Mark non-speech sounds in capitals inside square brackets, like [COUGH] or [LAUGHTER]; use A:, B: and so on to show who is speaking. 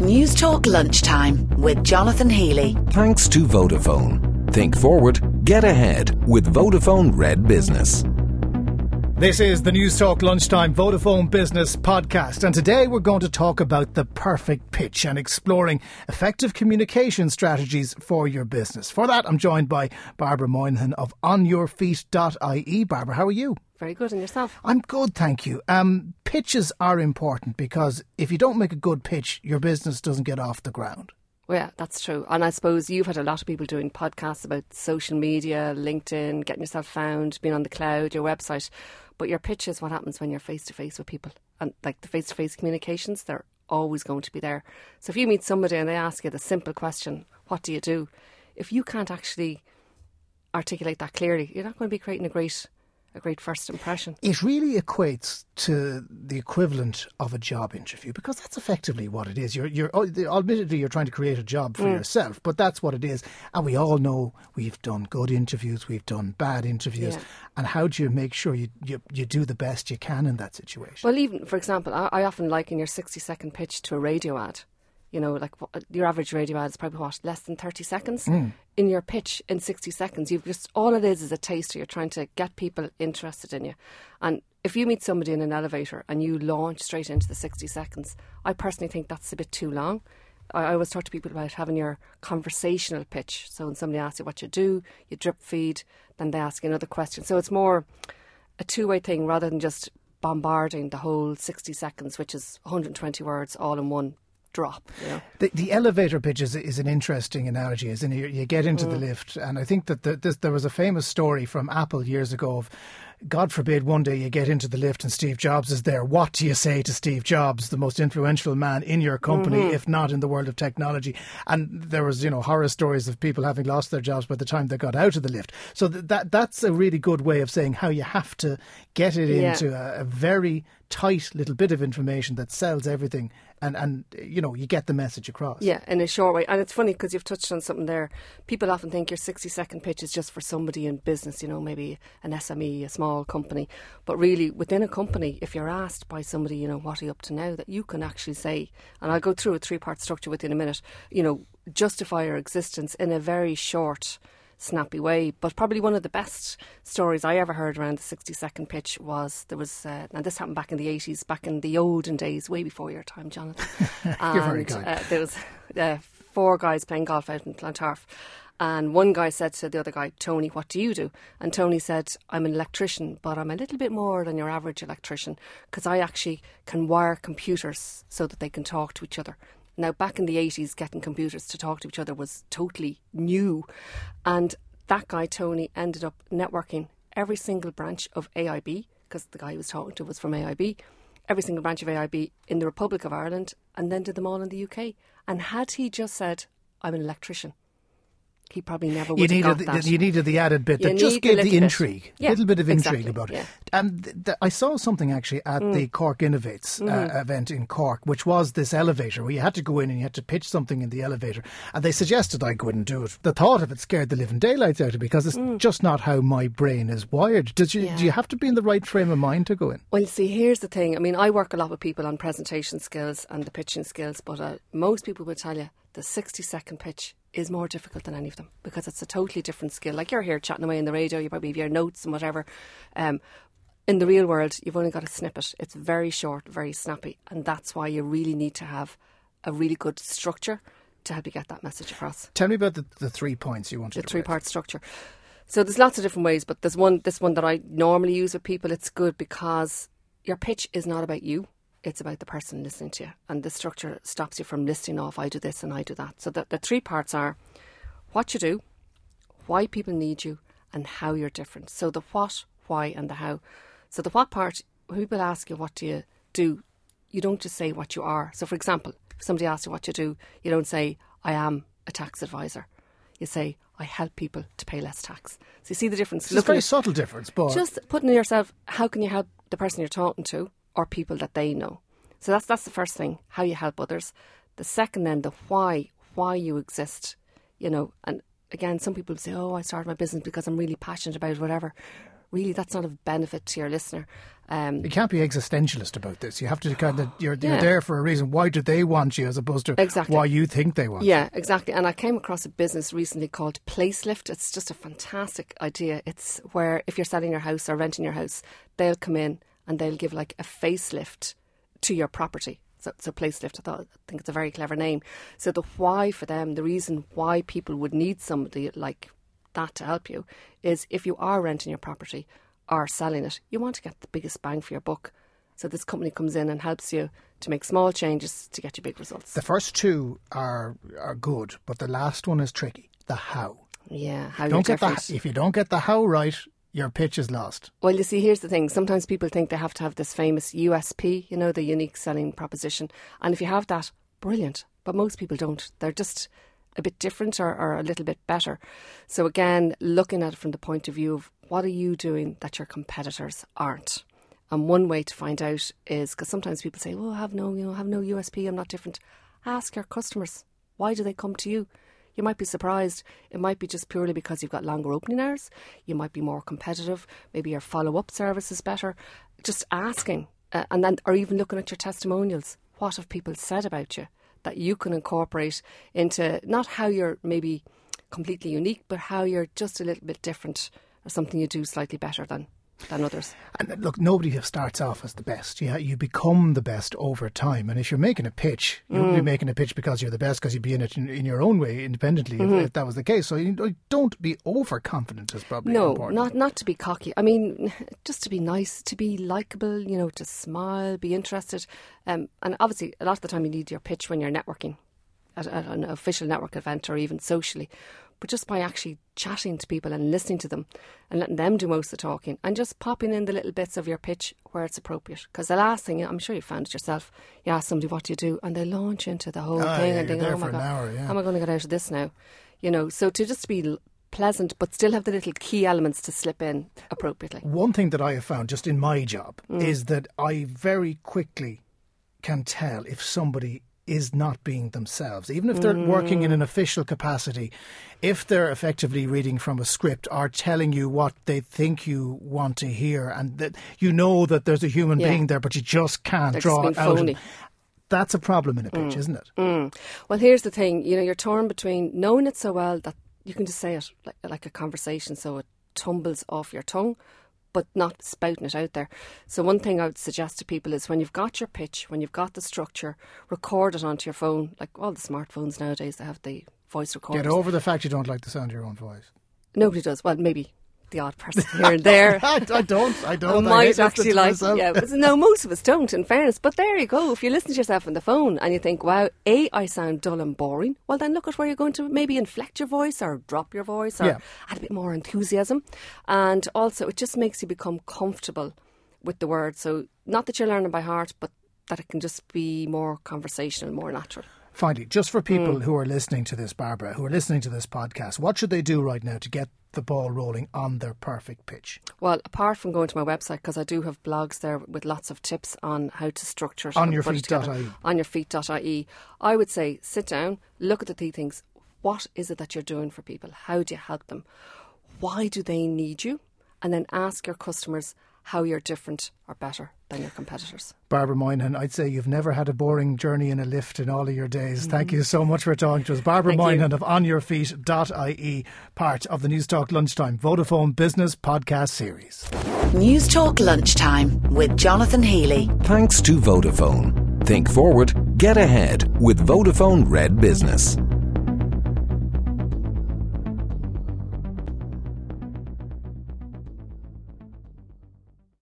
A: Newstalk Lunchtime with Jonathan Healy.
B: Thanks to Vodafone. Think forward, get ahead with Vodafone Red Business.
C: This is the Newstalk Lunchtime Vodafone Business Podcast, and today we're going to talk about the perfect pitch and exploring effective communication strategies for your business. For that, I'm joined by Barbara Moynihan of OnYourFeet.ie. Barbara, how are you?
D: Very good, and yourself?
C: I'm good, thank you. Um, pitches are important because if you don't make a good pitch, your business doesn't get off the ground.
D: Well, yeah, that's true. And I suppose you've had a lot of people doing podcasts about social media, LinkedIn, getting yourself found, being on the cloud, your website. But your pitch is what happens when you're face to face with people. And like the face to face communications, they're always going to be there. So if you meet somebody and they ask you the simple question, what do you do? If you can't actually articulate that clearly, you're not going to be creating a great a great first impression.
C: It really equates to the equivalent of a job interview because that's effectively what it is. You're, you're oh, admittedly you're trying to create a job for mm. yourself, but that's what it is. And we all know we've done good interviews, we've done bad interviews, yeah. and how do you make sure you, you you do the best you can in that situation?
D: Well, even for example, I, I often liken your sixty second pitch to a radio ad you know, like your average radio ad is probably what less than thirty seconds. Mm. In your pitch, in sixty seconds, you've just all it is is a taster. You're trying to get people interested in you, and if you meet somebody in an elevator and you launch straight into the sixty seconds, I personally think that's a bit too long. I, I always talk to people about having your conversational pitch. So when somebody asks you what you do, you drip feed, then they ask you another question. So it's more a two way thing rather than just bombarding the whole 60 seconds, which is 120 words all in one drop. You know?
C: the, the elevator pitch is, is an interesting analogy, isn't it? You, you get into mm. the lift, and I think that the, this, there was a famous story from Apple years ago of God forbid one day you get into the lift and Steve Jobs is there. What do you say to Steve Jobs, the most influential man in your company, mm-hmm. if not in the world of technology? And there was, you know, horror stories of people having lost their jobs by the time they got out of the lift. So th- that that's a really good way of saying how you have to get it yeah. into a, a very tight little bit of information that sells everything and and you know you get the message across
D: yeah in a short way and it's funny because you've touched on something there people often think your 60 second pitch is just for somebody in business you know maybe an SME a small company but really within a company if you're asked by somebody you know what are you up to now that you can actually say and I'll go through a three part structure within a minute you know justify your existence in a very short snappy way. But probably one of the best stories I ever heard around the 60 second pitch was there was, uh, and this happened back in the 80s, back in the olden days, way before your time, Jonathan. [LAUGHS]
C: You're and, very kind. Uh,
D: there was uh, four guys playing golf out in Clontarf. And one guy said to the other guy, Tony, what do you do? And Tony said, I'm an electrician, but I'm a little bit more than your average electrician because I actually can wire computers so that they can talk to each other. Now, back in the 80s, getting computers to talk to each other was totally new. And that guy, Tony, ended up networking every single branch of AIB, because the guy he was talking to was from AIB, every single branch of AIB in the Republic of Ireland, and then did them all in the UK. And had he just said, I'm an electrician, he probably never would you needed,
C: the,
D: that.
C: You needed the added bit
D: you
C: that just gave the intrigue, a
D: yeah,
C: little bit of
D: exactly,
C: intrigue about
D: yeah.
C: it. And th- th- I saw something actually at mm. the Cork Innovates uh, mm-hmm. event in Cork, which was this elevator where you had to go in and you had to pitch something in the elevator, and they suggested I go in and do it. The thought of it scared the living daylights out of me because it's mm. just not how my brain is wired. Does you, yeah. Do you have to be in the right frame of mind to go in?
D: Well, see, here's the thing. I mean, I work a lot with people on presentation skills and the pitching skills, but uh, most people will tell you the 60 second pitch is more difficult than any of them because it's a totally different skill. Like you're here chatting away in the radio, you probably have your notes and whatever. Um, in the real world, you've only got a snippet. It's very short, very snappy, and that's why you really need to have a really good structure to help you get that message across.
C: Tell me about the, the three points you wanted.
D: The three part structure. So there's lots of different ways, but there's one this one that I normally use with people. It's good because your pitch is not about you it's about the person listening to you. And the structure stops you from listing off, I do this and I do that. So the, the three parts are what you do, why people need you, and how you're different. So the what, why, and the how. So the what part, when people ask you, what do you do? You don't just say what you are. So, for example, if somebody asks you what you do, you don't say, I am a tax advisor. You say, I help people to pay less tax. So you see the difference.
C: It's a very subtle difference, but
D: just putting yourself, how can you help the person you're talking to? or people that they know. So that's that's the first thing, how you help others. The second then the why, why you exist, you know, and again some people say, Oh, I started my business because I'm really passionate about whatever. Really that's not of benefit to your listener. Um,
C: You can't be existentialist about this. You have to kind of you're, you're there for a reason. Why do they want you, as opposed to
D: Exactly.
C: why you think they want? you?
D: Yeah, exactly. And I came across a business recently called Placelift. It's just a fantastic idea. It's where if you're selling your house or renting your house, they'll come in and they'll give like a facelift to your property. So, so Placelift, I thought, I think it's a very clever name. So the why for them, the reason why people would need somebody like that to help you is if you are renting your property or selling it, you want to get the biggest bang for your buck. So this company comes in and helps you to make small changes to get you big results.
C: The first two are are good, but the last one is tricky. The how.
D: Yeah, how
C: Don't
D: you're
C: get the if you don't get the how right, your pitch is lost.
D: Well, you see, here's the thing. Sometimes people think they have to have this famous USP, you know, the unique selling proposition. And if you have that, brilliant. But most people don't. They're just a bit different or, or a little bit better. So, again, looking at it from the point of view of what are you doing that your competitors aren't? And one way to find out is because sometimes people say, "Well, I have no, you know, I have no USP. I'm not different." Ask your customers why do they come to you. You might be surprised. It might be just purely because you've got longer opening hours. You might be more competitive. Maybe your follow-up service is better. Just asking, uh, and then, or even looking at your testimonials. What have people said about you that you can incorporate into not how you're maybe completely unique, but how you're just a little bit different or something you do slightly better than than others.
C: And look, nobody starts off as the best. You you become the best over time. And if you're making a pitch, you wouldn't be
D: Mm.
C: making a pitch because you're the best, because you'd be in it in, in your own way, independently,
D: Mm-hmm.
C: if, if that was the case. So you don't be overconfident. Is probably
D: No,
C: important.
D: not not to be cocky. I mean, [LAUGHS] just to be nice, to be likable. You know, to smile, be interested, um, and obviously, a lot of the time you need your pitch when you're networking at, at an official network event or even socially. But just by actually chatting to people and listening to them and letting them do most of the talking and just popping in the little bits of your pitch where it's appropriate. Because the last thing, I'm sure you found it yourself, you ask somebody what do you do and they launch into the whole
C: Ah,
D: thing
C: yeah,
D: and think, oh my God,
C: hour, yeah.
D: how am I going to get out of this now? You know, so to just be pleasant but still have the little key elements to slip in appropriately.
C: One thing that I have found just in my job
D: Mm.
C: is that I very quickly can tell if somebody is not being themselves, even if they're working in an
D: Mm.
C: official capacity, if they're effectively reading from a script or telling you what they think you want to hear, and that you know that there's a human
D: Yeah.
C: being there, but you just can't
D: They're
C: draw it out.
D: phony.
C: That's a problem in a pitch, isn't it?
D: Well, here's the thing you know, you're torn between knowing it so well that you can just say it like, like a conversation so it tumbles off your tongue, but not spouting it out there. So, one thing I would suggest to people is when you've got your pitch, when you've got the structure, record it onto your phone. Like all the smartphones nowadays, they have the voice recorders.
C: Get over the fact you don't like the sound of your own voice.
D: Nobody does. Well, maybe the odd person here and there. [LAUGHS]
C: I, I don't. I
D: I
C: don't. I
D: might
C: listening
D: actually like, yeah. But no, most of us don't. In fairness, but there you go. If you listen to yourself on the phone and you think, "Wow, a I sound dull and boring," well, then look at where you're going to maybe inflect your voice or drop your voice or
C: Yeah.
D: add a bit more enthusiasm, and also it just makes you become comfortable with the word. So not that you're learning by heart, but that it can just be more conversational, more natural.
C: Finally, just for
D: Mm.
C: people who are listening to this, Barbara, who are listening to this podcast, what should they do right now to get the ball rolling on their perfect pitch?
D: Well, apart from going to my website, because I do have blogs there with lots of tips on how to structure
C: On your
D: put it
C: feet dot ie.
D: On your feet.ie. I would say sit down, look at the three things. What is it that you're doing for people? How do you help them? Why do they need you? And then ask your customers how you're different or better than your competitors.
C: Barbara Moynihan, I'd say you've never had a boring journey in a lift in all of your days. Mm. Thank you so much for talking to us. Barbara
D: Thank you.
C: Moynihan of onyourfeet.ie, part of the Newstalk Lunchtime Vodafone Business Podcast Series.
A: Newstalk Lunchtime with Jonathan Healy.
B: Thanks to Vodafone. Think forward, get ahead with Vodafone Red Business.